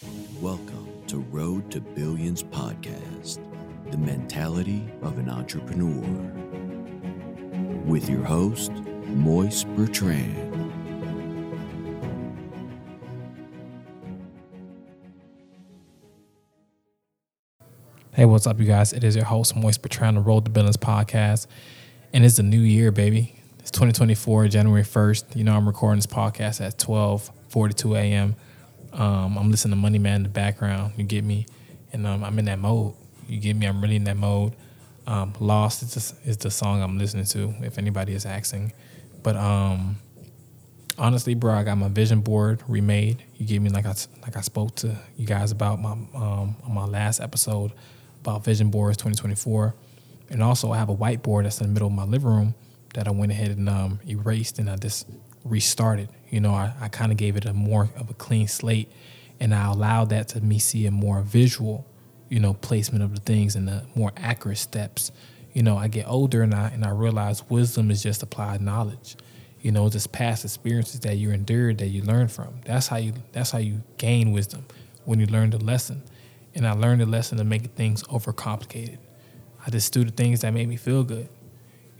Welcome to Road to Billions podcast, the mentality of an entrepreneur. With your host, Moise Bertrand. Hey, what's up, you guys? It is your host, Moise Bertrand, the Road to Billions podcast. And it's a new year, baby. It's 2024, January 1st. You know, I'm recording this podcast at 12:42 a.m. Um, I'm listening to Money Man in the background. You get me, and um, I'm in that mode. You get me. I'm really in that mode. Um, Lost is the, is the song I'm listening to. If anybody is asking, but um, honestly, bro, I got my vision board remade. You get me, like I like I spoke to you guys about my um, on my last episode about vision boards 2024, and also I have a whiteboard that's in the middle of my living room that I went ahead and um, erased and I just restarted. You know, I, I kind of gave it a more of a clean slate and I allowed that to me see a more visual, you know, placement of the things and the more accurate steps. You know, I get older and I and I realize wisdom is just applied knowledge. You know, just past experiences that you endured that you learn from. That's how you that's how you gain wisdom when you learn the lesson. And I learned the lesson to make things overcomplicated. I just do the things that made me feel good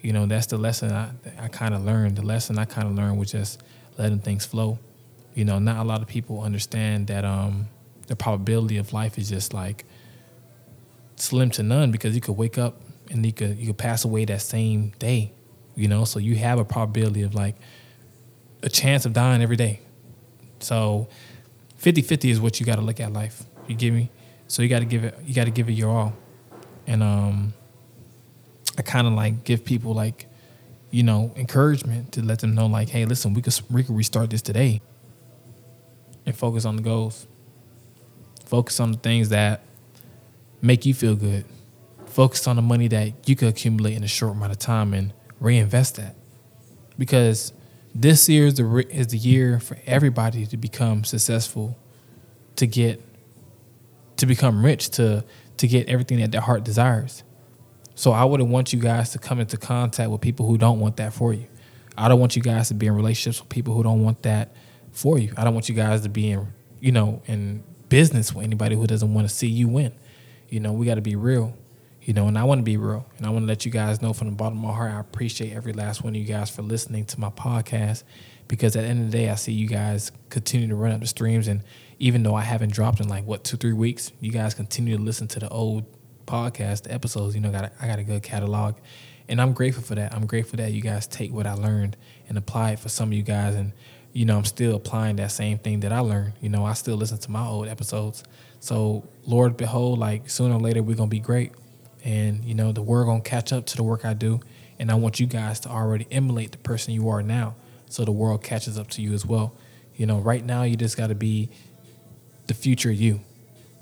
you know, that's the lesson I, I kind of learned. The lesson I kind of learned was just letting things flow. You know, not a lot of people understand that um, the probability of life is just like slim to none because you could wake up and you could you could pass away that same day. You know, so you have a probability of like a chance of dying every day. So 50-50 is what you got to look at life. You give me? So you got to give it you got to give it your all. And um I kind of like give people like, you know, encouragement to let them know like, hey, listen, we could we could restart this today, and focus on the goals. Focus on the things that make you feel good. Focus on the money that you could accumulate in a short amount of time and reinvest that, because this year is the is the year for everybody to become successful, to get to become rich, to to get everything that their heart desires. So I wouldn't want you guys to come into contact with people who don't want that for you. I don't want you guys to be in relationships with people who don't want that for you. I don't want you guys to be in, you know, in business with anybody who doesn't want to see you win. You know, we got to be real. You know, and I want to be real. And I want to let you guys know from the bottom of my heart, I appreciate every last one of you guys for listening to my podcast because at the end of the day, I see you guys continue to run up the streams. And even though I haven't dropped in like, what, two, three weeks, you guys continue to listen to the old podcast episodes. You know, got I got a good catalog, and I'm grateful for that. I'm grateful that you guys take what I learned and apply it for some of you guys, and you know, I'm still applying that same thing that I learned. You know, I still listen to my old episodes. So, Lord, behold, like sooner or later we're gonna be great, and you know, the world gonna catch up to the work I do, and I want you guys to already emulate the person you are now, so the world catches up to you as well. You know, right now you just got to be the future you.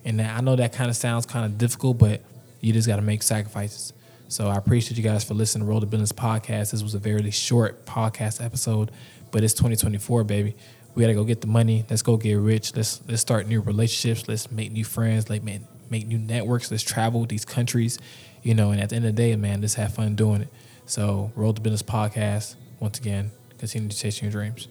And I know that kind of sounds kind of difficult, but you just got to make sacrifices. So I appreciate you guys for listening to Road to Billions podcast. This was a very short podcast episode, but it's 2024, baby. We got to go get the money. Let's go get rich. Let's let's start new relationships. Let's make new friends. Like man, make new networks. Let's travel these countries. You know, and at the end of the day, man, let's have fun doing it. So, Road to Billions podcast. Once again, continue to chase your dreams.